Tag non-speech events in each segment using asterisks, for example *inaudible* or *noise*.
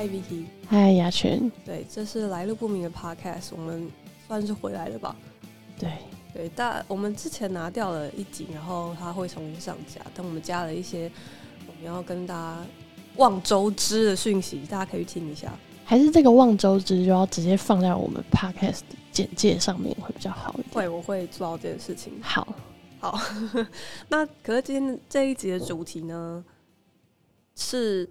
嗨，Vicky，嗨，雅群，对，这是来路不明的 Podcast，我们算是回来了吧？对，对，大我们之前拿掉了一集，然后它会重新上架，但我们加了一些我们要跟大家望周知的讯息，大家可以去听一下。还是这个望周知就要直接放在我们 Podcast 简介上面会比较好一点。会，我会做到这件事情。好，好，*laughs* 那可是今天这一集的主题呢，是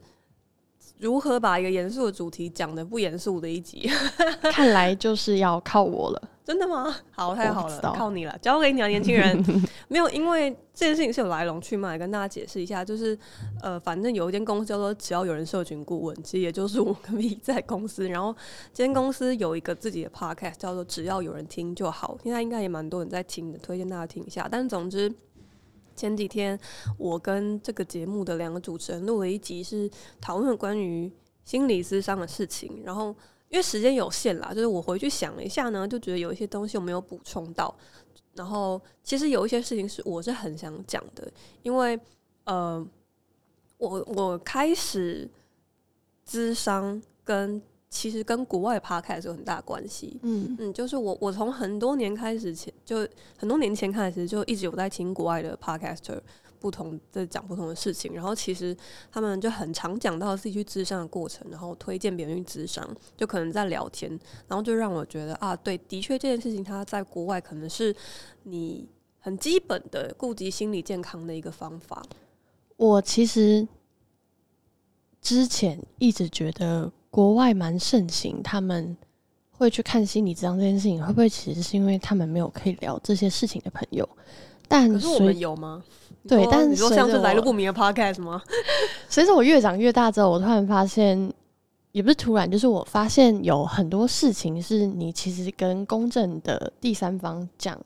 如何把一个严肃的主题讲的不严肃的一集？*laughs* 看来就是要靠我了。真的吗？好，太好了，靠你了，交给你了，年轻人。*laughs* 没有，因为这件事情是有来龙去脉，跟大家解释一下。就是呃，反正有一间公司叫做“只要有人社群顾问”，其实也就是我跟 V 在公司。然后，这间公司有一个自己的 podcast，叫做“只要有人听就好”。现在应该也蛮多人在听的，推荐大家听一下。但总之，前几天我跟这个节目的两个主持人录了一集，是讨论关于心理咨商的事情。然后。因为时间有限啦，就是我回去想了一下呢，就觉得有一些东西我没有补充到。然后其实有一些事情是我是很想讲的，因为呃，我我开始咨商跟其实跟国外 podcast 有很大关系。嗯嗯，就是我我从很多年开始前就很多年前开始就一直有在听国外的 podcaster。不同的讲不同的事情，然后其实他们就很常讲到自己去咨商的过程，然后推荐别人去咨商，就可能在聊天，然后就让我觉得啊，对，的确这件事情它在国外可能是你很基本的顾及心理健康的一个方法。我其实之前一直觉得国外蛮盛行，他们会去看心理咨商这件事情，会不会其实是因为他们没有可以聊这些事情的朋友？但可是我们有吗？对，但你说像是来路不明的 podcast 吗？*laughs* 随着我越长越大之后，我突然发现，也不是突然，就是我发现有很多事情是你其实跟公正的第三方讲，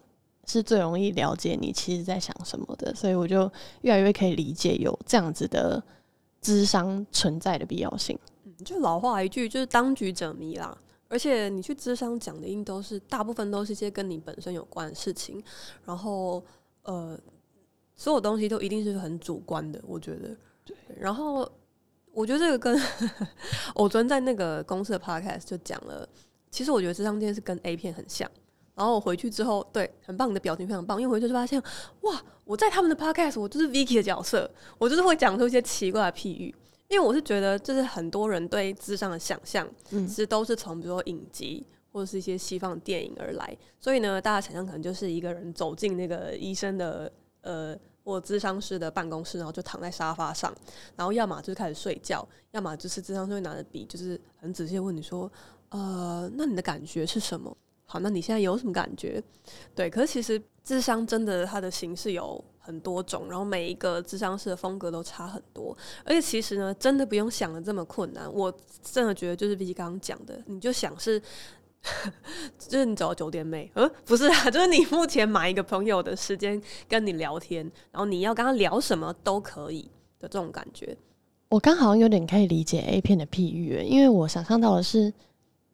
是最容易了解你其实在想什么的。所以我就越来越可以理解有这样子的智商存在的必要性。嗯，就老话一句，就是当局者迷啦。而且你去智商讲的，应都是大部分都是一些跟你本身有关的事情，然后呃。所有东西都一定是很主观的，我觉得。对。然后，我觉得这个跟 *laughs* 我昨天在那个公司的 podcast 就讲了，其实我觉得这张片是跟 A 片很像。然后我回去之后，对，很棒，你的表情非常棒。因为回去就发现，哇，我在他们的 podcast，我就是 Vicky 的角色，我就是会讲出一些奇怪的譬喻。因为我是觉得，就是很多人对智商的想象，其实都是从比如说影集或者是一些西方电影而来。所以呢，大家想象可能就是一个人走进那个医生的呃。或智商师的办公室，然后就躺在沙发上，然后要么就是开始睡觉，要么就是智商师会拿着笔，就是很仔细问你说：“呃，那你的感觉是什么？好，那你现在有什么感觉？”对，可是其实智商真的它的形式有很多种，然后每一个智商师的风格都差很多，而且其实呢，真的不用想的这么困难。我真的觉得就是 V 刚刚讲的，你就想是。*laughs* 就是你找酒店妹，嗯，不是啊，就是你目前买一个朋友的时间跟你聊天，然后你要跟他聊什么都可以的这种感觉。我刚好像有点可以理解 A 片的譬喻，因为我想象到的是，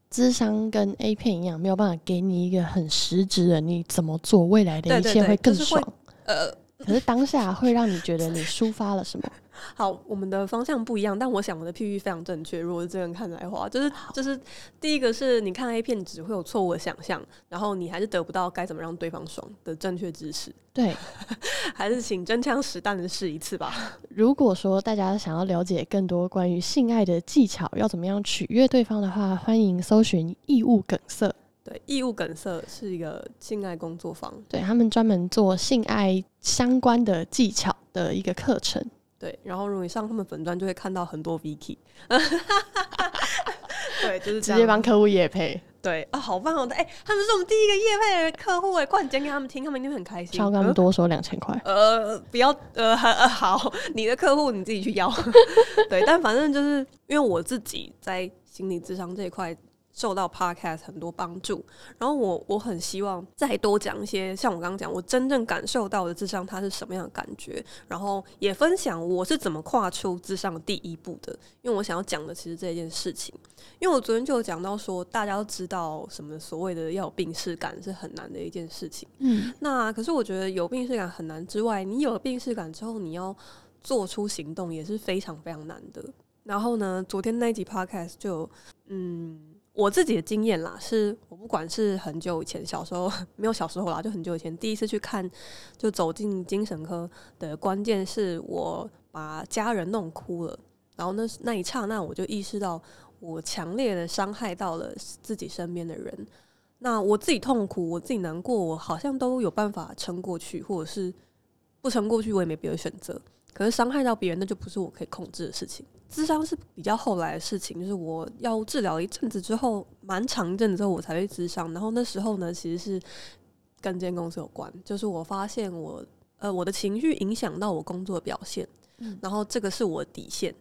智商跟 A 片一样，没有办法给你一个很实质的，你怎么做未来的一切会更爽。呃，可是当下会让你觉得你抒发了什么。*laughs* 好，我们的方向不一样，但我想我的譬喻非常正确。如果是这样看来的话，就是就是第一个是你看 A 片只会有错误的想象，然后你还是得不到该怎么让对方爽的正确知识。对，*laughs* 还是请真枪实弹的试一次吧。*laughs* 如果说大家想要了解更多关于性爱的技巧，要怎么样取悦对方的话，欢迎搜寻异物梗塞。对，异物梗塞是一个性爱工作坊，对他们专门做性爱相关的技巧的一个课程。对，然后如果你上他们粉砖，就会看到很多 Vicky，*laughs* 对，就是直接帮客户夜配。对啊，好棒哦！哎，他们是我们第一个夜配的客户哎，快讲给他们听，他们一定很开心。超他们多收两千块。呃，不要 *laughs* 呃，好，你的客户你自己去要。*laughs* 对，但反正就是因为我自己在心理智商这一块。受到 podcast 很多帮助，然后我我很希望再多讲一些，像我刚刚讲，我真正感受到的智商它是什么样的感觉，然后也分享我是怎么跨出智商的第一步的。因为我想要讲的其实这件事情，因为我昨天就有讲到说，大家都知道什么所谓的要有病视感是很难的一件事情。嗯，那可是我觉得有病视感很难之外，你有了病视感之后，你要做出行动也是非常非常难的。然后呢，昨天那一集 podcast 就，嗯，我自己的经验啦，是我不管是很久以前小时候 *laughs* 没有小时候啦，就很久以前第一次去看，就走进精神科的关键是我把家人弄哭了，然后那那一刹那我就意识到我强烈的伤害到了自己身边的人。那我自己痛苦，我自己难过，我好像都有办法撑过去，或者是不撑过去，我也没别的选择。可是伤害到别人，那就不是我可以控制的事情。智商是比较后来的事情，就是我要治疗一阵子之后，蛮长一阵子之后，我才会智商。然后那时候呢，其实是跟这间公司有关，就是我发现我呃我的情绪影响到我工作的表现，然后这个是我底线，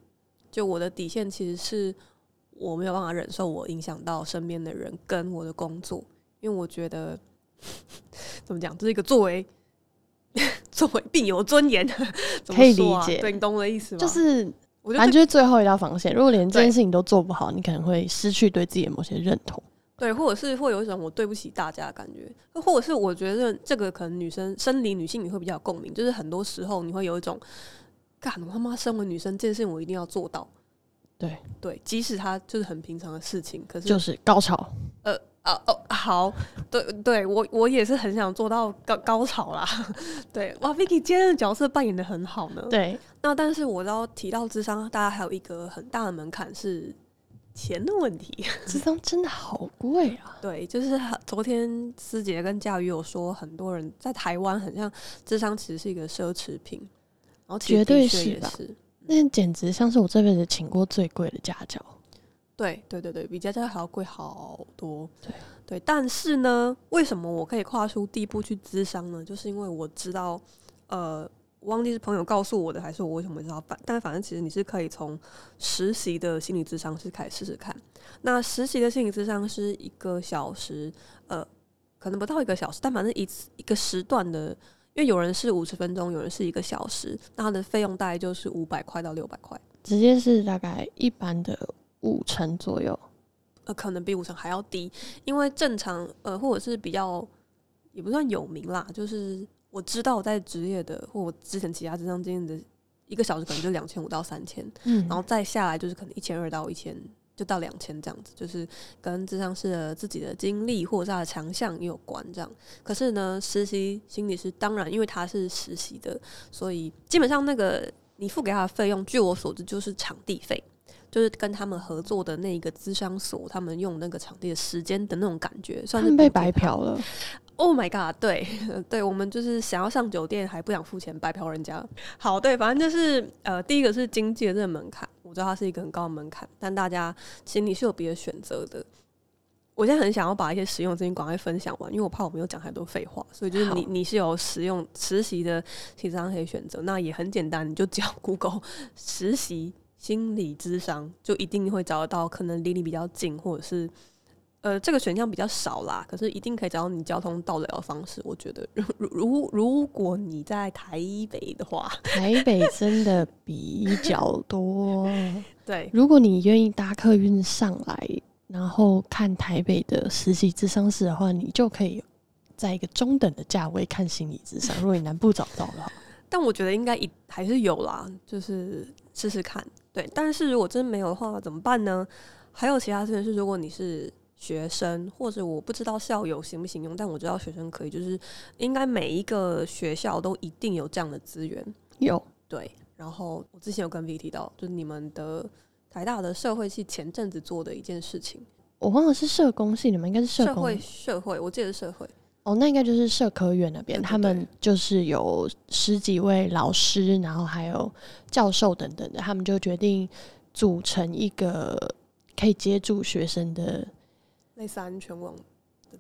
就我的底线其实是我没有办法忍受我影响到身边的人跟我的工作，因为我觉得 *laughs* 怎么讲，这是一个作为。*laughs* 作为病有尊严，*laughs* 可以理解，对，你懂我的意思吗？就是，反正就是最后一道防线。如果连这件事情都做不好，你可能会失去对自己的某些认同。对，或者是会有一种我对不起大家的感觉，或者是我觉得这个可能女生生理女性你会比较共鸣，就是很多时候你会有一种，干我他妈身为女生这件事情我一定要做到。对对，即使它就是很平常的事情，可是就是高潮。呃。哦哦，好，对对，我我也是很想做到高高潮啦。*laughs* 对，哇，Vicky 今天的角色扮演的很好呢。对，那但是我要提到智商，大家还有一个很大的门槛是钱的问题。*laughs* 智商真的好贵啊！对，就是昨天思杰跟佳宇有说，很多人在台湾很像智商其实是一个奢侈品，然后绝对是吧？那简直像是我这辈子请过最贵的家教。对对对对，比家家还要贵好多。对对，但是呢，为什么我可以跨出第一步去咨商呢？就是因为我知道，呃，忘记是朋友告诉我的，还是我为什么知道？反但反正其实你是可以从实习的心理咨商师开始试试看。那实习的心理咨商师一个小时，呃，可能不到一个小时，但反正一次一个时段的，因为有人是五十分钟，有人是一个小时，那它的费用大概就是五百块到六百块，直接是大概一般的。五成左右，呃，可能比五成还要低，因为正常，呃，或者是比较也不算有名啦，就是我知道我在职业的，或我之前其他职场经验的一个小时可能就两千五到三千，嗯，然后再下来就是可能一千二到一千，就到两千这样子，就是跟智商师的自己的经历或者是他的强项也有关这样。可是呢，实习心理师当然因为他是实习的，所以基本上那个你付给他的费用，据我所知就是场地费。就是跟他们合作的那个资商所，他们用那个场地的时间的那种感觉，算是被白嫖了。Oh my god！对 *laughs* 对，我们就是想要上酒店还不想付钱，白嫖人家。好，对，反正就是呃，第一个是经济的这个门槛，我知道它是一个很高的门槛，但大家其实你是有别的选择的。我现在很想要把一些实用资讯赶快分享完，因为我怕我没有讲太多废话，所以就是你你是有实用实习的其实上可以选择，那也很简单，你就只要 *laughs* Google 实习。心理智商就一定会找得到，可能离你比较近，或者是呃这个选项比较少啦。可是一定可以找到你交通到得了的方式。我觉得，*laughs* 如如如果你在台北的话，台北真的比较多。*laughs* 对，如果你愿意搭客运上来，然后看台北的实习智商室的话，你就可以在一个中等的价位看心理智商。如果你南部找不到的话，但我觉得应该一还是有啦，就是试试看。对，但是如果真没有的话怎么办呢？还有其他资源是，如果你是学生，或者我不知道校友行不行用，但我知道学生可以，就是应该每一个学校都一定有这样的资源。有对，然后我之前有跟 V 提到，就是你们的台大的社会系前阵子做的一件事情，我忘了是社工系，你们应该是社会社会，我记得是社会。哦，那应该就是社科院那边，他们就是有十几位老师，然后还有教授等等的，他们就决定组成一个可以接住学生的类似安全网。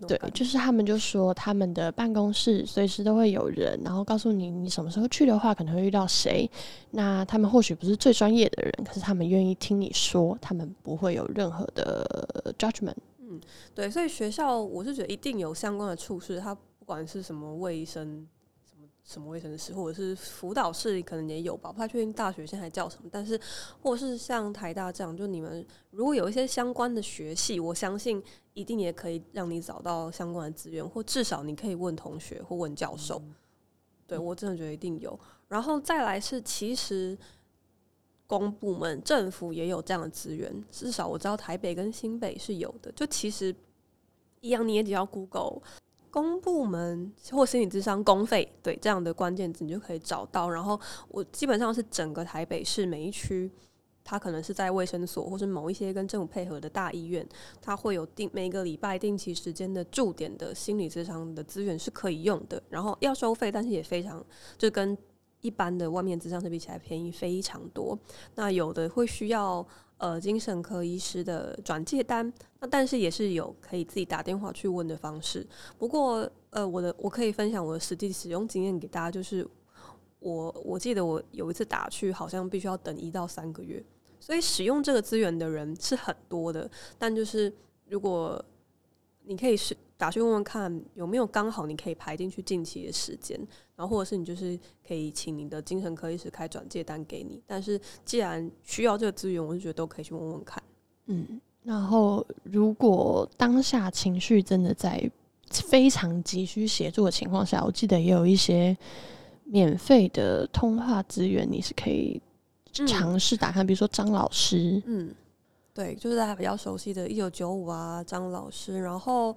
对，就是他们就说他们的办公室随时都会有人，然后告诉你你什么时候去的话可能会遇到谁。那他们或许不是最专业的人，可是他们愿意听你说，他们不会有任何的 judgment。嗯，对，所以学校我是觉得一定有相关的处事，它不管是什么卫生、什么什么卫生室，或者是辅导室，可能也有吧，不太确定大学现在叫什么。但是，或是像台大这样，就你们如果有一些相关的学系，我相信一定也可以让你找到相关的资源，或至少你可以问同学或问教授。对我真的觉得一定有。然后再来是，其实公部门、政府也有这样的资源，至少我知道台北跟新北是有的。就其实一样，你也只要 Google 公部门或心理智商公费，对这样的关键字，你就可以找到。然后我基本上是整个台北市每一区。他可能是在卫生所，或是某一些跟政府配合的大医院，他会有定每个礼拜定期时间的驻点的心理咨商的资源是可以用的，然后要收费，但是也非常就跟一般的外面咨商师比起来便宜非常多。那有的会需要呃精神科医师的转介单，那但是也是有可以自己打电话去问的方式。不过呃我的我可以分享我的实际使用经验给大家，就是我我记得我有一次打去，好像必须要等一到三个月。所以使用这个资源的人是很多的，但就是如果你可以是打去问问看有没有刚好你可以排进去近期的时间，然后或者是你就是可以请你的精神科医师开转介单给你。但是既然需要这个资源，我就觉得都可以去问问看。嗯，然后如果当下情绪真的在非常急需协助的情况下，我记得也有一些免费的通话资源，你是可以。尝试打开，比如说张老师，嗯，对，就是大家比较熟悉的“一九九五”啊，张老师。然后，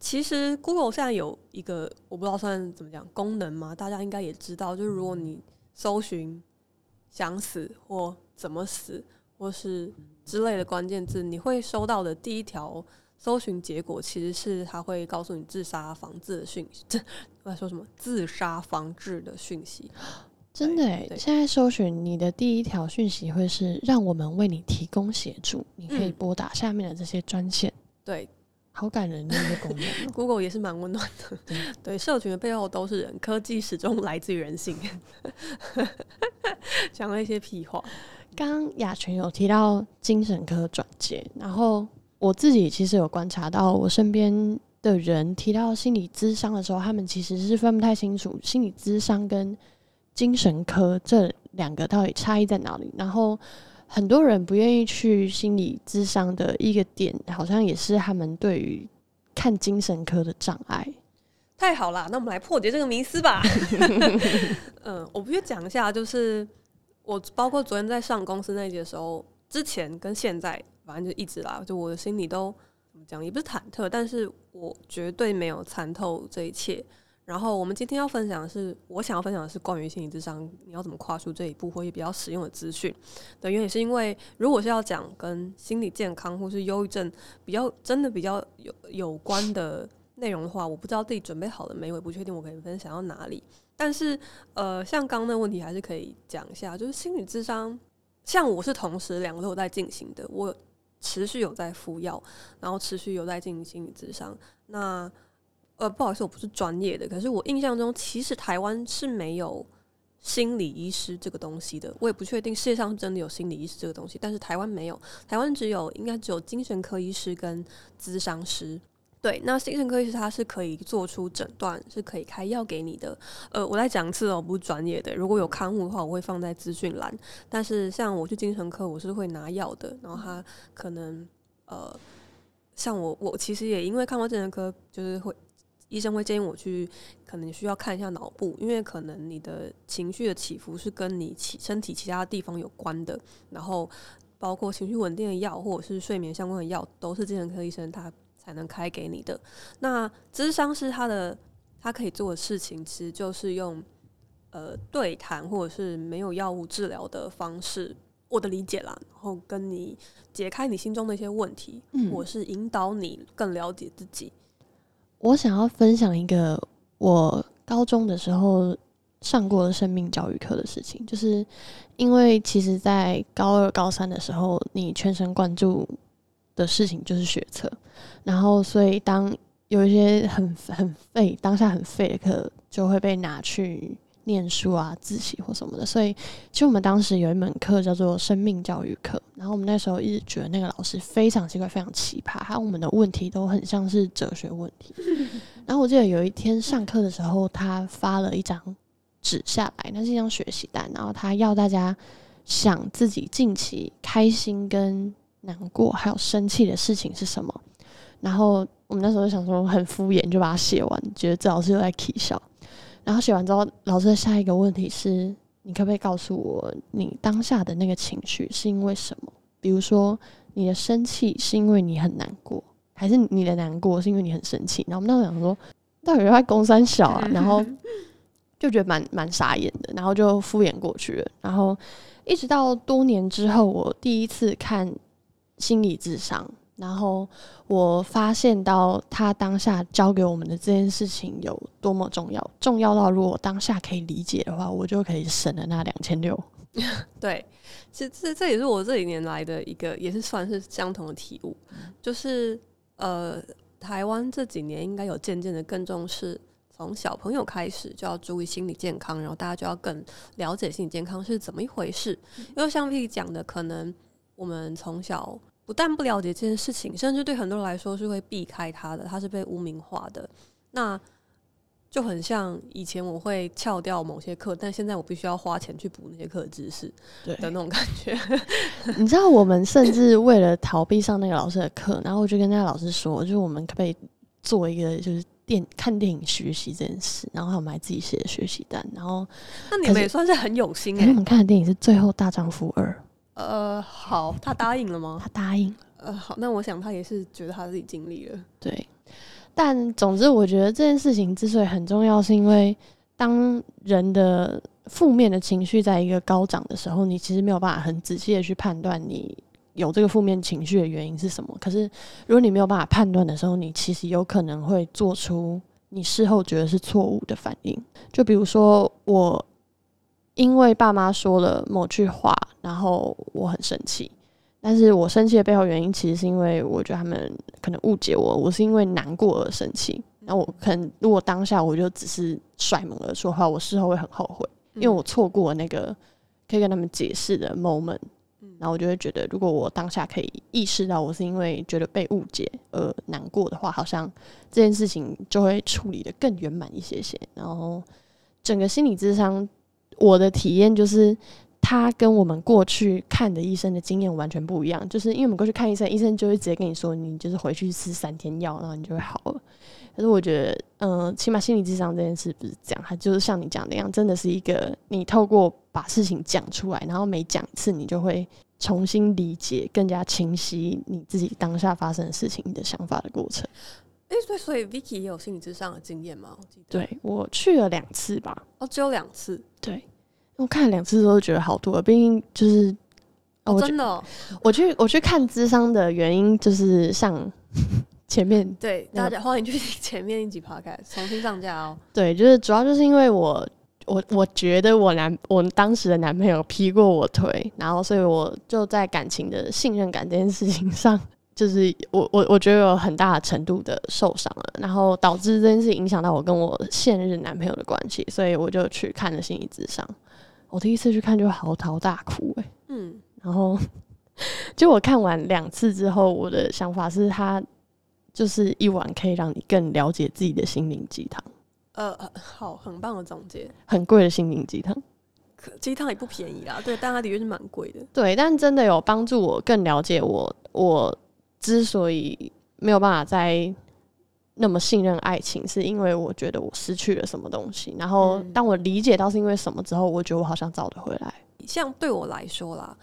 其实 Google 现在有一个我不知道算怎么讲功能嘛，大家应该也知道，就是如果你搜寻“想死”或“怎么死”或是之类的关键字，你会收到的第一条搜寻结果，其实是它会告诉你自杀防治的讯息。这 *laughs* 我在说什么？自杀防治的讯息。真的哎，现在搜寻你的第一条讯息会是让我们为你提供协助，你可以拨打下面的这些专线。对，好感人的一个功能。*laughs* Google 也是蛮温暖的。*laughs* 对，社群的背后都是人，科技始终来自于人性。*laughs* 讲了一些屁话。刚刚雅群有提到精神科转介，然后我自己其实有观察到，我身边的人提到心理咨商的时候，他们其实是分不太清楚心理咨商跟。精神科这两个到底差异在哪里？然后很多人不愿意去心理咨商的一个点，好像也是他们对于看精神科的障碍。太好了，那我们来破解这个迷思吧。*laughs* 嗯，我必须讲一下，就是我包括昨天在上公司那节的时候，之前跟现在，反正就一直啦，就我的心里都怎么讲，也不是忐忑，但是我绝对没有参透这一切。然后我们今天要分享的是，我想要分享的是关于心理智商，你要怎么跨出这一步，或者比较实用的资讯。的原因是因为，如果是要讲跟心理健康或是忧郁症比较真的比较有有关的内容的话，我不知道自己准备好了没，我也不确定我可以分享到哪里。但是，呃，像刚刚那问题还是可以讲一下，就是心理智商，像我是同时两个都有在进行的，我持续有在服药，然后持续有在进行心理智商。那呃，不好意思，我不是专业的，可是我印象中，其实台湾是没有心理医师这个东西的。我也不确定世界上真的有心理医师这个东西，但是台湾没有，台湾只有应该只有精神科医师跟咨商师。对，那精神科医师他是可以做出诊断，是可以开药给你的。呃，我再讲一次哦，我不是专业的，如果有刊物的话，我会放在资讯栏。但是像我去精神科，我是会拿药的，然后他可能呃，像我我其实也因为看过精神科，就是会。医生会建议我去，可能需要看一下脑部，因为可能你的情绪的起伏是跟你其身体其他地方有关的。然后，包括情绪稳定的药或者是睡眠相关的药，都是精神科医生他才能开给你的。那智商是他的他可以做的事情，其实就是用呃对谈或者是没有药物治疗的方式，我的理解啦，然后跟你解开你心中的一些问题，或是引导你更了解自己。我想要分享一个我高中的时候上过的生命教育课的事情，就是因为其实，在高二、高三的时候，你全神贯注的事情就是学测，然后所以当有一些很很废、当下很废的课，就会被拿去。念书啊，自习或什么的，所以其实我们当时有一门课叫做生命教育课，然后我们那时候一直觉得那个老师非常奇怪、非常奇葩，他我们的问题都很像是哲学问题。然后我记得有一天上课的时候，他发了一张纸下来，那是一张学习单，然后他要大家想自己近期开心、跟难过还有生气的事情是什么。然后我们那时候就想说很敷衍，就把它写完，觉得这老师又在 k 笑。然后写完之后，老师的下一个问题是：你可不可以告诉我，你当下的那个情绪是因为什么？比如说，你的生气是因为你很难过，还是你的难过是因为你很生气？然后我们那时候想说，到底在公三小啊？然后 *laughs* 就觉得蛮蛮傻眼的，然后就敷衍过去了。然后一直到多年之后，我第一次看心理智商。然后我发现到他当下教给我们的这件事情有多么重要，重要到如果当下可以理解的话，我就可以省了那两千六。*laughs* 对，其实这这也是我这几年来的一个，也是算是相同的体悟，*laughs* 就是呃，台湾这几年应该有渐渐的更重视，从小朋友开始就要注意心理健康，然后大家就要更了解心理健康是怎么一回事。因为像 P 讲的，可能我们从小。不但不了解这件事情，甚至对很多人来说是会避开他的，他是被污名化的。那就很像以前我会翘掉某些课，但现在我必须要花钱去补那些课的知识，对的那种感觉。*laughs* 你知道，我们甚至为了逃避上那个老师的课，然后我就跟那个老师说，就是我们可不可以做一个就是电看电影学习这件事，然后还有买自己写的学习单。然后，那你们也算是很有心哎。我们看的电影是《最后大丈夫二》。呃，好，他答应了吗？他答应。呃，好，那我想他也是觉得他自己尽力了。对，但总之，我觉得这件事情之所以很重要，是因为当人的负面的情绪在一个高涨的时候，你其实没有办法很仔细的去判断你有这个负面情绪的原因是什么。可是，如果你没有办法判断的时候，你其实有可能会做出你事后觉得是错误的反应。就比如说我。因为爸妈说了某句话，然后我很生气。但是我生气的背后原因，其实是因为我觉得他们可能误解我，我是因为难过而生气。那我可能如果当下我就只是甩门而出的话，我事后会很后悔，因为我错过那个可以跟他们解释的 moment。然后我就会觉得，如果我当下可以意识到我是因为觉得被误解而难过的话，好像这件事情就会处理的更圆满一些些。然后整个心理智商。我的体验就是，他跟我们过去看的医生的经验完全不一样。就是因为我们过去看医生，医生就会直接跟你说，你就是回去吃三天药，然后你就会好了。可是我觉得，嗯，起码心理智商这件事不是这样，它就是像你讲的一样，真的是一个你透过把事情讲出来，然后每讲一次，你就会重新理解、更加清晰你自己当下发生的事情你的想法的过程。哎，所以所以 Vicky 也有心理智商的经验吗？我记得，对我去了两次吧。哦，只有两次。对，我看了两次都觉得好多，毕竟就是哦，真的，我去我去看智商的原因就是像前面对大家欢迎去 *laughs* 前面一集 Podcast 重新上架哦。对，就是主要就是因为我我我觉得我男我当时的男朋友劈过我腿，然后所以我就在感情的信任感这件事情上。就是我我我觉得有很大程度的受伤了，然后导致这件事影响到我跟我现任男朋友的关系，所以我就去看了心理咨商。我第一次去看就嚎啕大哭，哎，嗯，然后就我看完两次之后，我的想法是，他就是一碗可以让你更了解自己的心灵鸡汤。呃，好，很棒的总结，很贵的心灵鸡汤，鸡汤也不便宜啦，对，但它的确是蛮贵的，对，但真的有帮助我更了解我我。之所以没有办法再那么信任爱情，是因为我觉得我失去了什么东西。然后当我理解到是因为什么之后，我觉得我好像找得回来。像对我来说啦，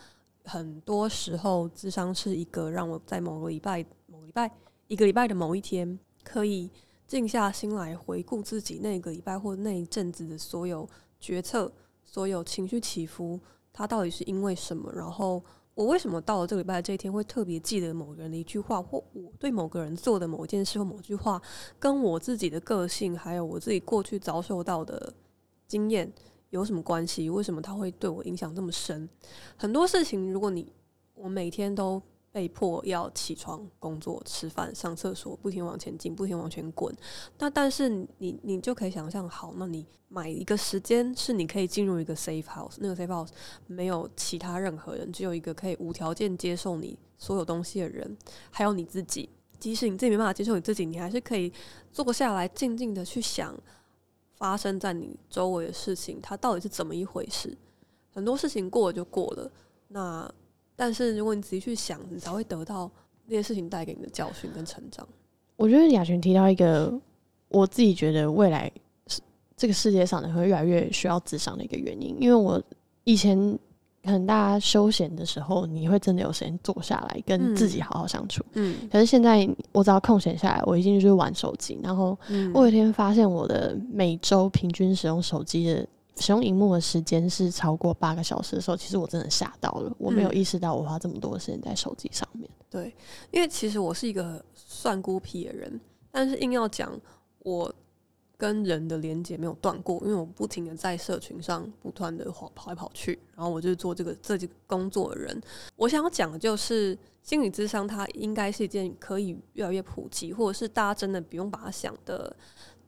很多时候智商是一个让我在某个礼拜、某个礼拜、一个礼拜的某一天，可以静下心来回顾自己那个礼拜或那一阵子的所有决策、所有情绪起伏，它到底是因为什么，然后。我为什么到了这个礼拜这一天会特别记得某个人的一句话，或我对某个人做的某件事或某句话，跟我自己的个性还有我自己过去遭受到的经验有什么关系？为什么他会对我影响这么深？很多事情，如果你我每天都。被迫要起床、工作、吃饭、上厕所，不停往前进，不停往前滚。那但是你，你就可以想象，好，那你买一个时间，是你可以进入一个 safe house，那个 safe house 没有其他任何人，只有一个可以无条件接受你所有东西的人，还有你自己。即使你自己没办法接受你自己，你还是可以坐下来，静静的去想发生在你周围的事情，它到底是怎么一回事。很多事情过了就过了，那。但是，如果你仔细去想，你才会得到那些事情带给你的教训跟成长。我觉得雅群提到一个，我自己觉得未来这个世界上人会越来越需要智商的一个原因。因为我以前可能大家休闲的时候，你会真的有时间坐下来跟自己好好相处。嗯可是现在我只要空闲下来，我一定就是玩手机。然后嗯我有一天发现我的每周平均使用手机的使用荧幕的时间是超过八个小时的时候，其实我真的吓到了，我没有嗯意识到我花这么多的时间在手机上面。对，因为其实我是一个算孤僻的人，但是硬要讲我跟人的连接没有断过，因为我不停的在社群上不断的跑跑来跑去，然后我就是做这个这几个工作的人。我想要讲的就是心理智商，它应该是一件可以越来越普及，或者是大家真的不用把它想的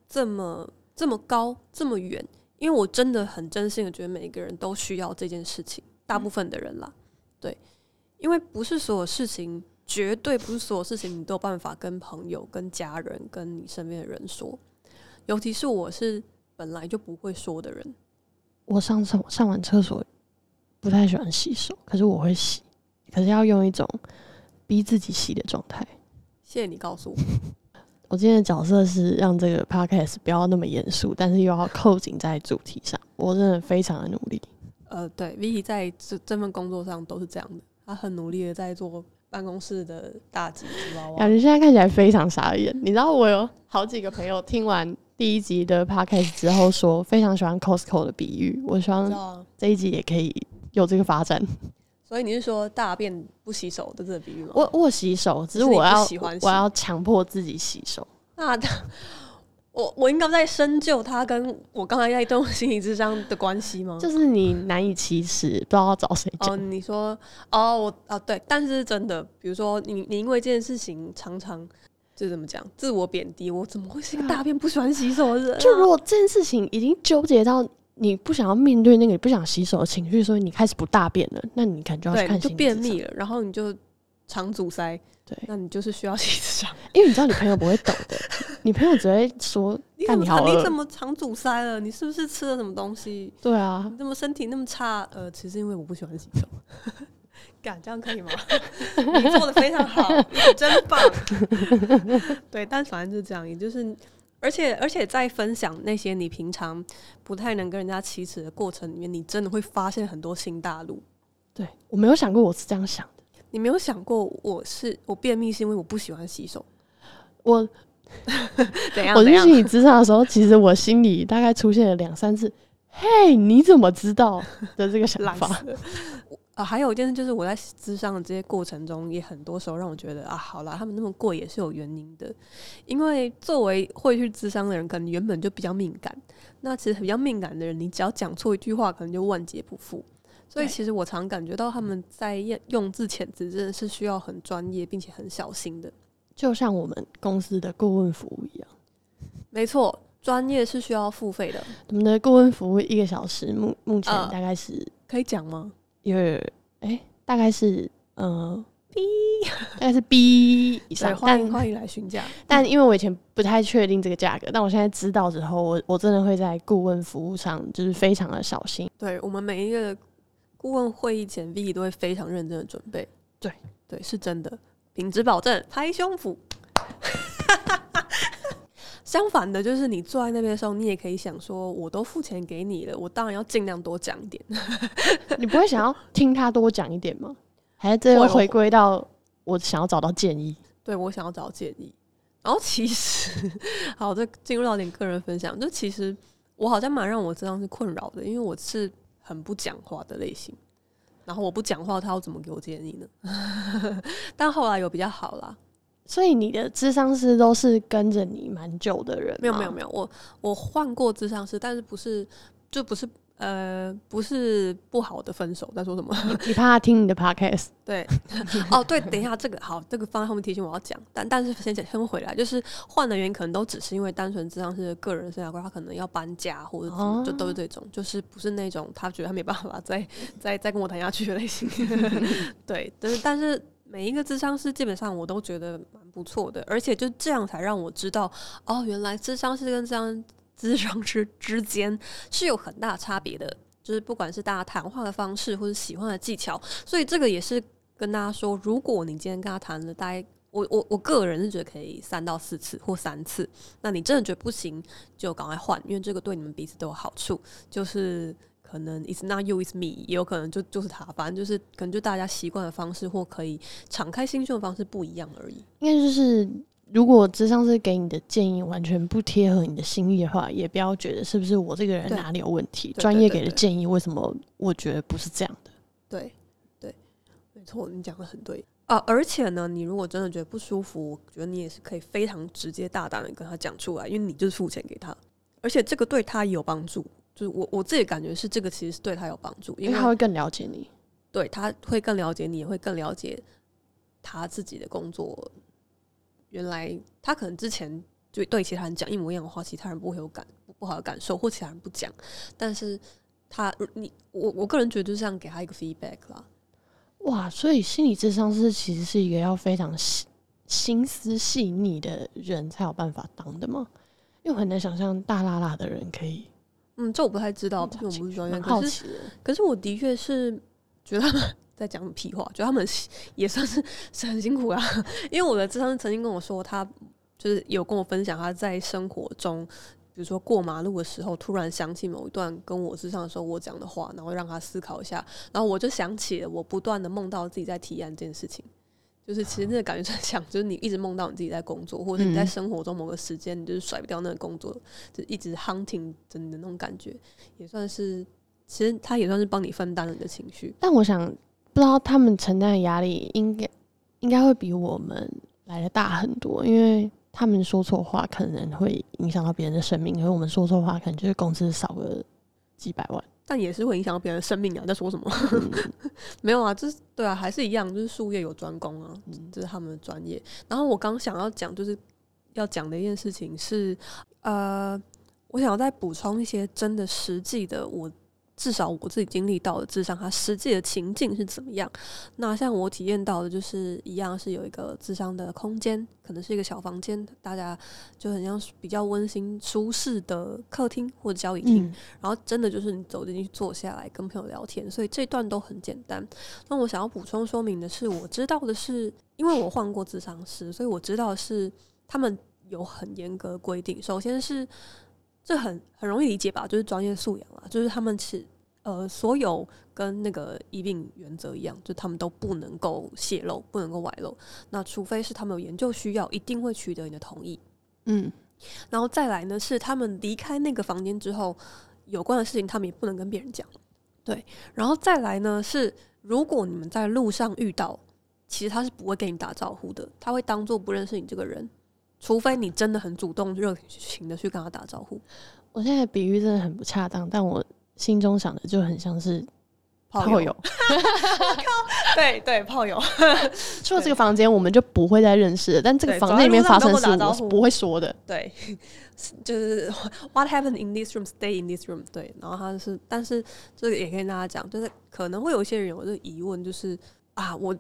这么这么高这么远，因为我真的很真心的觉得每一个人都需要这件事情，大部分的人啦，对，因为不是所有事情。绝对不是所有事情你都有办法跟朋友、跟家人、跟你身边的人说，尤其是我是本来就不会说的人。我上厕上完厕所不太喜欢洗手，可是我会洗，可是要用一种逼自己洗的状态。谢谢你告诉我，我今天的角色是让这个 podcast 不要那么严肃，但是又要扣紧在主题上。我真的非常的努力。呃，对，Vicky 在这这份工作上都是这样的，他很努力的在做办公室的大吉吉娃娃感。觉现在看起来非常傻眼。你知道我有好几个朋友听完第一集的 podcast 之后说非常喜欢 Costco 的比喻，我希望这一集也可以有这个发展。所以你是说大便不洗手的这个比喻吗？我我洗手，只是我要喜欢我要强迫自己洗手。那他，我我应该在深究他跟我刚才在动心理智商的关系吗？就是你难以启齿，不知道要找谁讲。哦，你说哦，我啊对，但是真的，比如说你你因为这件事情常常就怎么讲，自我贬低，我怎么会是一个大便不喜欢洗手的人、啊？就如果这件事情已经纠结到你不想要面对那个你不想洗手的情绪，所以你开始不大便了，那你可能就要去看心理咨商便秘了，然后你就肠阻塞，对，那你就是需要洗智商。*laughs* 因为你知道你朋友不会懂的，你朋友只会说 *laughs* 你怎么你好饿肠你怎么肠阻塞了？你是不是吃了什么东西？对啊你，怎么身体那么差？呃，其实因为我不喜欢洗手。*laughs* 敢这样可以吗？你做的非常好，你真棒。对，但反正就是这样，也就是，而且而且在分享那些你平常不太能跟人家启齿的过程里面，你真的会发现很多新大陆。对我没有想过我是这样想的，你没有想过，我是我便秘是因为我不喜欢洗手？我 *laughs* 怎样？我去心？理咨商的时候，其实我心里大概出现了两三次“嘿，你怎么知道”的这个想法。*laughs* 啊，还有一件事就是我在咨商的这些过程中，也很多时候让我觉得啊，好啦，他们那么贵也是有原因的。因为作为会去咨商的人，可能原本就比较敏感。那其实比较敏感的人，你只要讲错一句话，可能就万劫不复。所以其实我常感觉到他们在用用字遣词真的是需要很专业，并且很小心的。就像我们公司的顾问服务一样，*laughs* 没错，专业是需要付费的，我们的顾问服务一个小时，目目前呃大概是可以讲吗？有哎、大概是呃 B，大概是 B 以对，上，欢迎欢迎来询价。*laughs* 但因为我以前不太确定这个价格，但我现在知道之后，我我真的会在顾问服务上就是非常的小心。对我们每一个顾问会议前，V 都会非常认真的准备。对对，是真的，品质保证，拍胸脯。*laughs* 相反的，就是你坐在那边的时候，你也可以想说，我都付钱给你了，我当然要尽量多讲一点。*laughs* 你不会想要听他多讲一点吗？还是这会又回归到我想要找到建议？对我想要找建议。然后其实，好，这进入到点个人分享，就其实我好像蛮让我这样是困扰的，因为我是很不讲话的类型。然后我不讲话，他要怎么给我建议呢？*laughs* 但后来有比较好啦，所以你的智商师都是跟着你蛮久的人？没有没有没有，我我换过智商师，但是不是就不是呃不是不好的分手，在说什么？你怕他听你的 podcast？对，哦对，等一下这个好，这个放在后面提醒我要讲，但但是先讲先回来，就是换的原因可能都只是因为单纯智商是个人生涯规划，他可能要搬家或者就都是这种，就是不是那种他觉得他没办法再再再跟我谈下去的类型。*laughs* 对，但是但是每一个智商师基本上我都觉得蛮不错的，而且就这样才让我知道，哦，原来智商师跟智商智商师之间是有很大差别的，就是不管是大家谈话的方式或者喜欢的技巧，所以这个也是跟大家说，如果你今天跟他谈了大概。我我我个人是觉得可以三到四次或三次。那你真的觉得不行，就赶快换，因为这个对你们彼此都有好处。就是可能 it's not you, it's me，也有可能就就是他，反正就是可能就大家习惯的方式或可以敞开心胸的方式不一样而已。应该就是，如果智商是给你的建议完全不贴合你的心意的话，也不要觉得是不是我这个人哪里有问题。专业给的建议，为什么我觉得不是这样的？对对，没错，你讲的很对啊！而且呢，你如果真的觉得不舒服，我觉得你也是可以非常直接大胆的跟他讲出来，因为你就是付钱给他，而且这个对他也有帮助。就是我我自己感觉是这个其实是对他有帮助，因为他会更了解你。对他会更了解你，也会更了解他自己的工作。原来他可能之前就对其他人讲一模一样的话，其他人不会有感不不好的感受，或其他人不讲，但是他你我我个人觉得就是这样给他一个 feedback 啦。哇，所以心理智商是其实是一个要非常细心思细腻的人才有办法当的吗？因为很难想象大辣辣的人可以。嗯，这我不太知道，这因为我不是专业。好奇的。可是我的确是觉得他们 *laughs* 在讲屁话，觉得他们也算是是很辛苦啦。*laughs* 因为我的智商曾经跟我说，他就是有跟我分享他在生活中，比如说过马路的时候，突然想起某一段跟我智商的时候我讲的话，然后让他思考一下，然后我就想起了我不断的梦到自己在提案这件事情。就是其实那个感觉就很像，就是你一直梦到你自己在工作，或者是你在嗯生活中某个时间，你就是甩不掉那个工作，就一直 hunting 着你的那种感觉，也算是其实他也算是帮你分担了你的情绪。但我想，不知道他们承担的压力应该应该会比我们来的大很多，因为他们说错话可能会影响到别人的生命，而我们说错话可能就是工资少个几百万。但也是会影响到别人的生命啊！在说什么？嗯 *laughs* 没有啊，就是对啊，还是一样，就是术业有专攻啊，嗯这是他们的专业。然后我刚想要讲，就是要讲的一件事情是，呃，我想要再补充一些真的实际的我。至少我自己经历到的智商，它实际的情境是怎么样？那像我体验到的，就是一样是有一个智商的空间，可能是一个小房间，大家就很像是比较温馨舒适的客厅或者交易厅。嗯，然后真的就是你走进去坐下来跟朋友聊天，所以这段都很简单。那我想要补充说明的是，我知道的是，因为我换过智商师，所以我知道的是他们有很严格的规定。首先是这很很容易理解吧，就是专业素养啊，就是他们是呃所有跟那个医病原则一样，就他们都不能够泄露，不能够外露。那除非是他们有研究需要，一定会取得你的同意。嗯，然后再来呢，是他们离开那个房间之后，有关的事情他们也不能跟别人讲。对，然后再来呢，是如果你们在路上遇到，其实他是不会跟你打招呼的，他会当做不认识你这个人，除非你真的很主动、热情的去跟他打招呼。我现在比喻真的很不恰当，但我心中想的就很像是炮友。对对，炮友。出了这个房间，我们就不会再认识了。但这个房间里面发生的事，我是不会说的。对，*laughs* 就是 what happened in this room stay in this room。对，然后他是，但是这个也可以跟大家讲，就是可能会有一些人有这个疑问，就是啊，我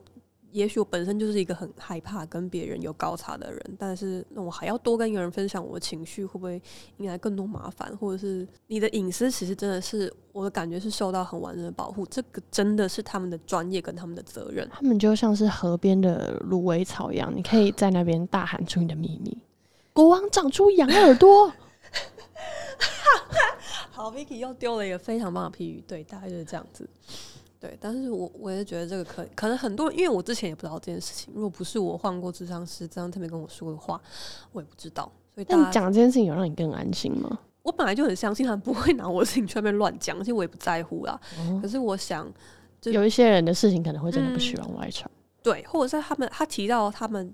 也许我本身就是一个很害怕跟别人有高差的人，但是那我还要多跟一个人分享我的情绪，会不会引来更多麻烦？或者是你的隐私，其实真的是我的感觉是受到很完整的保护，这个真的是他们的专业跟他们的责任。他们就像是河边的芦苇草一样，你可以在那边大喊出你的秘密。国王长出羊耳朵，*laughs* 好，Vicky 又丢了一个非常棒的譬喻，对，大概就是这样子。对，但是我我也觉得这个可可能很多，因为我之前也不知道这件事情，如果不是我换过智商师这样特别跟我说的话，我也不知道。所以大但家，讲这件事情有让你更安心吗？我本来就很相信他们不会拿我的事情去外面乱讲，而且我也不在乎啦。哦可是我想，就有一些人的事情可能会真的不希望外传。对，或者是他们他提到他们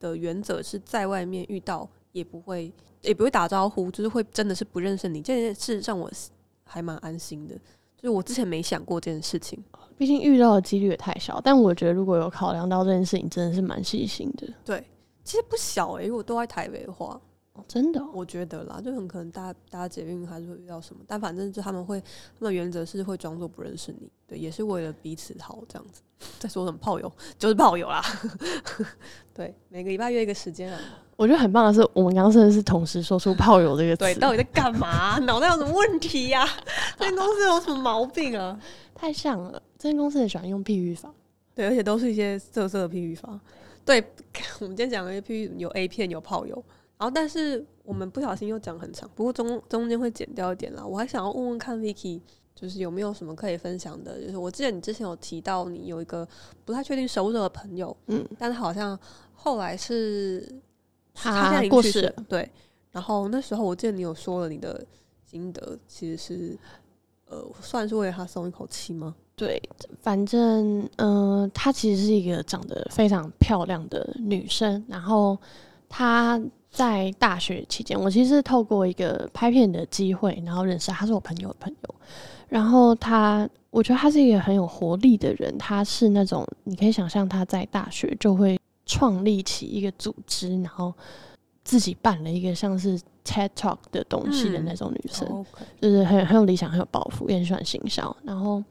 的原则是在外面遇到也不会也不会打招呼，就是会真的是不认识你，这件事让我还蛮安心的。就我之前没想过这件事情。毕竟遇到的几率也太小，但我觉得如果有考量到这件事情，真的是蛮细心的。对，其实不小诶、如果都在台北的话，哦、真的、哦，我觉得啦，就很可能大家大家捷运还是会遇到什么，但反正就他们会，他们原则是会装作不认识你，对，也是为了彼此好这样子。在说什么炮友，就是炮友啦。*laughs* 对，每个礼拜约一个时间啊。我觉得很棒的是，我们刚刚真的是同时说出“炮友”这个词，对，到底在干嘛？脑袋有什么问题呀、*laughs* 这间公司有什么毛病啊？*laughs* 太像了。这间公司很喜欢用譬喻法，对，而且都是一些色色的譬喻法。对，我们今天讲的 A P 有 A 片有炮友，然后但是我们不小心又讲很长，不过中中间会剪掉一点啦。我还想要问问看 Vicky，就是有没有什么可以分享的？就是我记得你之前有提到你有一个不太确定熟的朋友，嗯，但是好像后来是他过世了，对。然后那时候我记得你有说了你的心得，其实是呃，算是为了他松一口气吗？对，反正嗯，她其实是一个长得非常漂亮的女生。然后她在大学期间，我其实透过一个拍片的机会，然后认识她，是我朋友的朋友。然后她，我觉得她是一个很有活力的人。她是那种你可以想象她在大学就会创立起一个组织，然后自己办了一个像是 TED Talk 的东西的那种女生，就是很很有理想，很有抱负，也很喜欢行销。然后。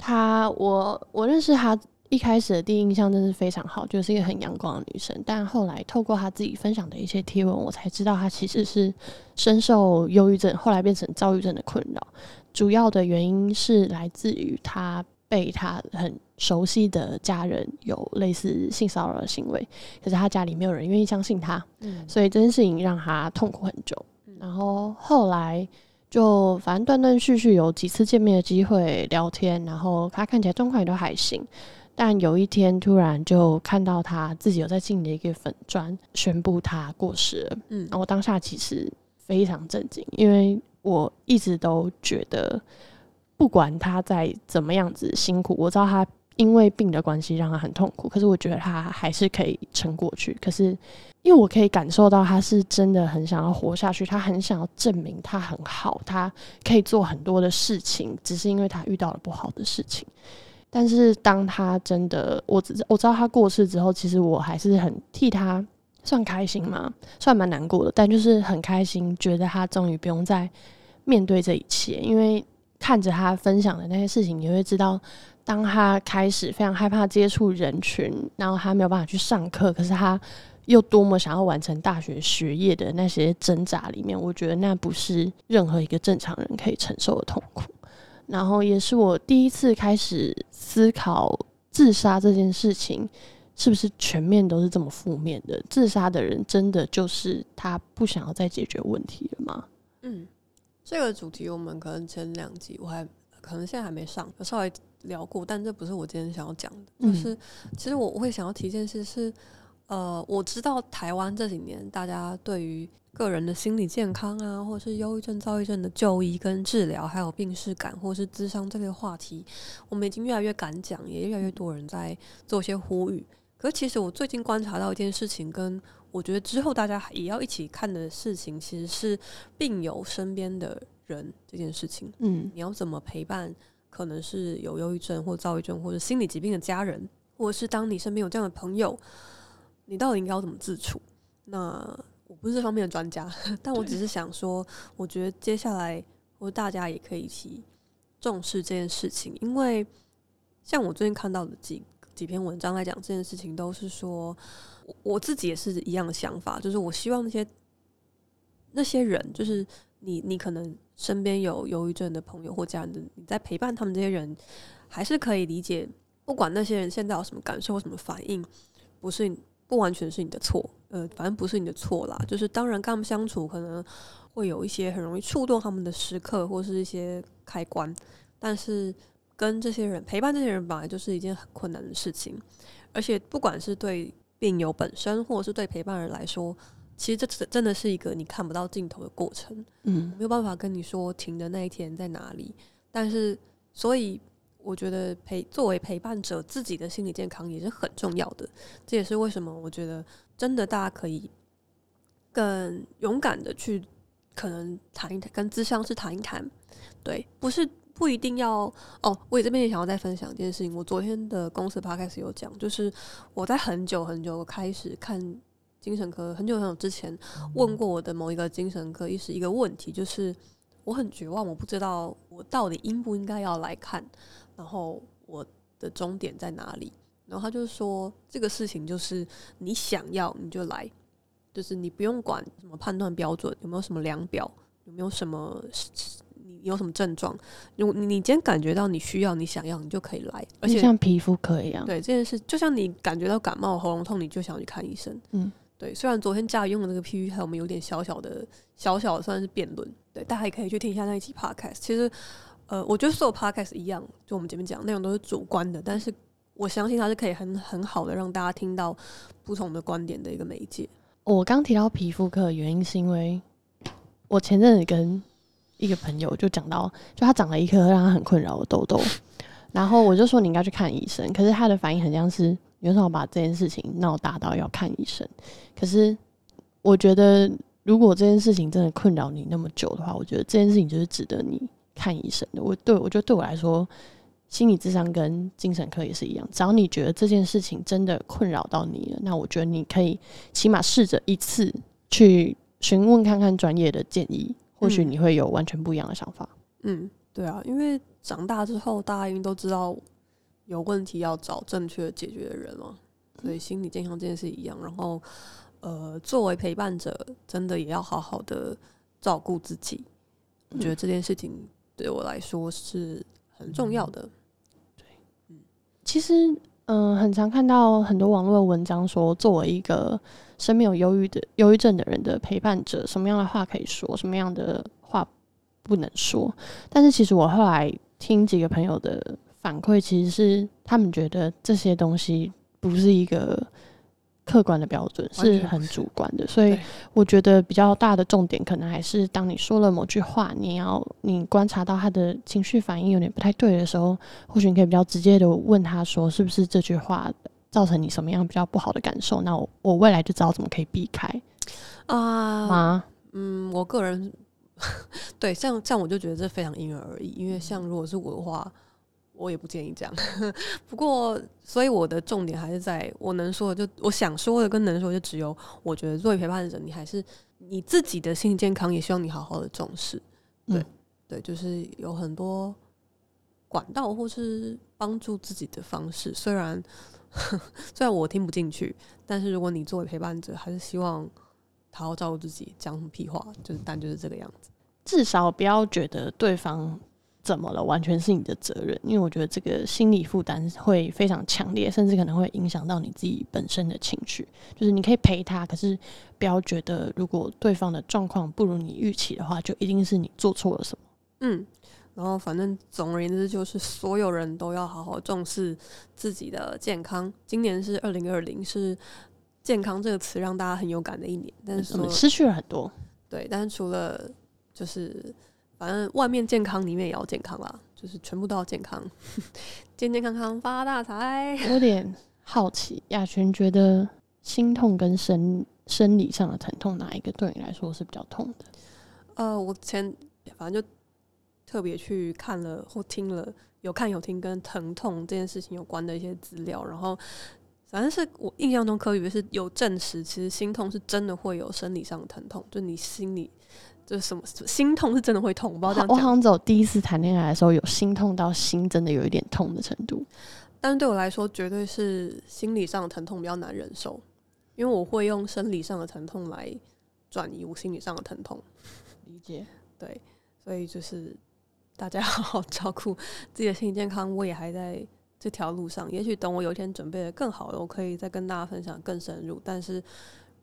她，我我认识她一开始的第一印象真是非常好，就是一个很阳光的女生。但后来透过她自己分享的一些贴文，我才知道她其实是深受忧郁症，后来变成躁郁症的困扰。主要的原因是来自于她被她很熟悉的家人有类似性骚扰的行为，可是她家里没有人愿意相信她，所以这件事情让她痛苦很久。然后后来。就反正断断续续有几次见面的机会聊天，然后他看起来状况也都还行，但有一天突然就看到他自己有在进的一个粉砖宣布他过世了，嗯，然后当下其实非常震惊，因为我一直都觉得不管他在怎么样子辛苦，我知道他。因为病的关系让他很痛苦，可是我觉得他还是可以撑过去。可是因为我可以感受到他是真的很想要活下去，他很想要证明他很好，他可以做很多的事情，只是因为他遇到了不好的事情。但是当他真的，我知我知道他过世之后，其实我还是很替他算开心嘛，算蛮难过的，但就是很开心，觉得他终于不用再面对这一切，因为看着他分享的那些事情，你会知道。当他开始非常害怕接触人群，然后他没有办法去上课，可是他又多么想要完成大学学业的那些挣扎里面，我觉得那不是任何一个正常人可以承受的痛苦。然后也是我第一次开始思考自杀这件事情是不是全面都是这么负面的？自杀的人真的就是他不想要再解决问题了吗？嗯，这个主题我们可能前两集我还可能现在还没上，稍微。聊过，但这不是我今天想要讲的。就是其实我我会想要提一件事是，呃，我知道台湾这几年大家对于个人的心理健康啊，或者是忧郁症、躁郁症的就医跟治疗，还有病视感或是智商这类话题，我们已经越来越敢讲，也越来越多人在做些呼吁。可是其实我最近观察到一件事情，跟我觉得之后大家也要一起看的事情，其实是病友身边的人这件事情。嗯，你要怎么陪伴？可能是有忧郁症或躁郁症或者心理疾病的家人，或者是当你身边有这样的朋友，你到底应该要怎么自处？那我不是这方面的专家，*laughs* 但我只是想说，我觉得接下来我大家也可以一起重视这件事情，因为像我最近看到的几几篇文章来讲这件事情，都是说我我自己也是一样的想法，就是我希望那些那些人，就是你你可能。身边有忧郁症的朋友或家人的，你在陪伴他们这些人，还是可以理解。不管那些人现在有什么感受或什么反应，不是不完全是你的错，呃，反正不是你的错啦。就是当然跟他们相处，可能会有一些很容易触动他们的时刻，或是一些开关。但是跟这些人陪伴这些人，本来就是一件很困难的事情。而且不管是对病友本身，或者是对陪伴人来说。其实这真的是一个你看不到尽头的过程，嗯，没有办法跟你说停的那一天在哪里。但是，所以我觉得陪作为陪伴者，自己的心理健康也是很重要的。这也是为什么我觉得真的大家可以更勇敢的去可能谈一谈，跟咨商师谈一谈。对，不是不一定要哦。我这边也想要再分享一件事情。我昨天的公司 p 开始有讲，就是我在很久很久开始看。精神科很久很久之前问过我的某一个精神科医师一个问题，就是我很绝望，我不知道我到底应不应该要来看，然后我的终点在哪里？然后他就说，这个事情就是你想要你就来，就是你不用管什么判断标准，有没有什么量表，有没有什么你你有什么症状，如果你你今天感觉到你需要、你想要，你就可以来。而且像皮肤科一样，对这件事，就像你感觉到感冒、喉咙痛，你就想去看医生。嗯，对。虽然昨天家里用的那个 P P 还有我们有点小小的、小小的算是辩论，对，大家也可以去听一下那一期 Podcast。其实，呃，我觉得所有 Podcast 一样，就我们前面讲内容都是主观的，但是我相信它是可以很很好的让大家听到不同的观点的一个媒介。我刚提到皮肤科的原因是因为我前阵子跟一个朋友就讲到，就他长了一颗让他很困扰的痘痘，然后我就说你应该去看医生，可是他的反应很像是你为什么把这件事情闹大到要看医生？可是我觉得如果这件事情真的困扰你那么久的话，我觉得这件事情就是值得你看医生的。我对我觉得对我来说。心理智商跟精神科也是一样，只要你觉得这件事情真的困扰到你了，那我觉得你可以起码试着一次去询问看看专业的建议，或许你会有完全不一样的想法。嗯，对啊，因为长大之后，大家应该都知道有问题要找正确解决的人嘛，所以心理健康这件事一样。然后，呃，作为陪伴者，真的也要好好的照顾自己。我觉得这件事情对我来说是很重要的。对，嗯其实，嗯，很常看到很多网络的文章说，作为一个身边有忧郁的忧郁症的人的陪伴者，什么样的话可以说，什么样的话不能说。但是，其实我后来听几个朋友的反馈，其实是他们觉得这些东西不是一个。客观的标准是很主观的，所以我觉得比较大的重点可能还是当你说了某句话，你要你观察到他的情绪反应有点不太对的时候，或许你可以比较直接的问他说，是不是这句话造成你什么样比较不好的感受？那我我未来就知道怎么可以避开啊吗？嗯，我个人 *laughs* 对像这样我就觉得这非常因人而异，因为像如果是我的话。我也不建议这样，*laughs* 不过，所以我的重点还是在我能说的，就我想说的跟能说，就只有我觉得作为陪伴者，你还是你自己的心理健康，也希望你好好的重视。对，对，就是有很多管道或是帮助自己的方式。虽然 *laughs* 虽然我听不进去，但是如果你作为陪伴者，还是希望好好照顾自己。讲什么屁话，就是但就是这个样子。至少不要觉得对方。怎么了？完全是你的责任，因为我觉得这个心理负担会非常强烈，甚至可能会影响到你自己本身的情绪。就是你可以陪他，可是不要觉得如果对方的状况不如你预期的话，就一定是你做错了什么。嗯，然后反正总而言之，就是所有人都要好好重视自己的健康。今年是二零二零，是健康这个词让大家很有感的一年，但是我们失去了很多。对，但是除了就是。反正外面健康，里面也要健康啦，就是全部都要健康，*laughs* 健健康康发大财。*laughs* 有点好奇，亚群觉得心痛跟生生理上的疼痛哪一个对你来说是比较痛的？呃，我前反正就特别去看了或听了，有看有听跟疼痛这件事情有关的一些资料，然后反正是我印象中科学是有证实，其实心痛是真的会有生理上的疼痛，就你心里。就是什么心痛是真的会痛，我不知道这样我好像只有第一次谈恋爱的时候有心痛到心真的有一点痛的程度，但是对我来说，绝对是心理上的疼痛比较难忍受，因为我会用生理上的疼痛来转移我心理上的疼痛。理解，对，所以就是大家好好照顾自己的心理健康。我也还在这条路上，也许等我有一天准备的更好了，我可以再跟大家分享更深入。但是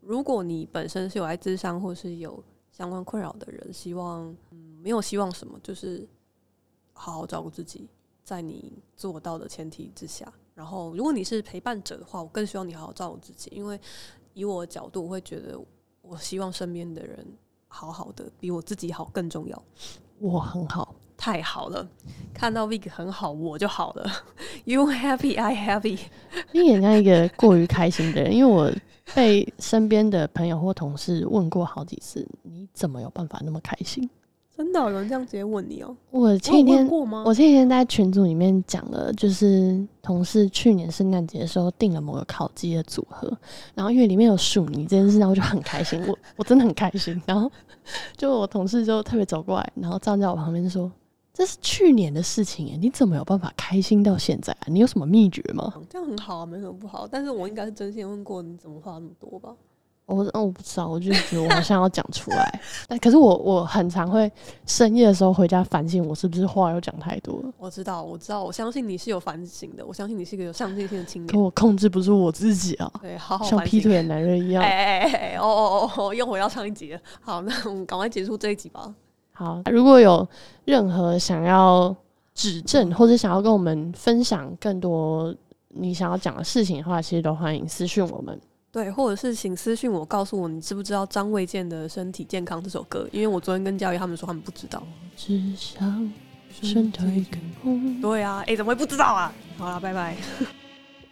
如果你本身是有来自伤，或是有相关困扰的人，希望嗯没有希望什么，就是好好照顾自己，在你做到的前提之下。然后，如果你是陪伴者的话，我更希望你好好照顾自己，因为以我的角度，我会觉得我希望身边的人好好的，比我自己好更重要。我很好，太好了，看到 Vic 很好，我就好了。You happy, I happy。你也像一个过于开心的人，因为我。被身边的朋友或同事问过好几次，你怎么有办法那么开心？真的有人这样直接问你哦？我前几天我前几天在群组里面讲了，就是同事去年圣诞节的时候订了某个烤鸡的组合，然后因为里面有薯泥这件事，然后我就很开心，我我真的很开心。然后就我同事就特别走过来，然后站在我旁边说。这是去年的事情哎，你怎么有办法开心到现在啊？你有什么秘诀吗？这样很好啊，没什么不好。但是我应该是真心问过，你怎么花那么多吧？我哦我不知道，我就觉得我好像要讲出来，*laughs* 但可是我我很常会深夜的时候回家反省，我是不是话又讲太多了？我知道，我知道，我相信你是有反省的，我相信你是一个有上进心的青年可。我控制不住我自己啊，对，好好像。劈腿的男人一样哎。哎哎哎，哦哦哦哦，又回到上一集了。好，那我们赶快结束这一集吧。好，如果有任何想要指正或者想要跟我们分享更多你想要讲的事情的话，其实都欢迎私讯我们。对，或者是请私讯我，告诉我你知不知道张卫健的《身体健康》这首歌？因为我昨天跟佳宇他们说他们不知道。只想身退一个梦。对啊，哎，怎么会不知道啊？好了，拜拜。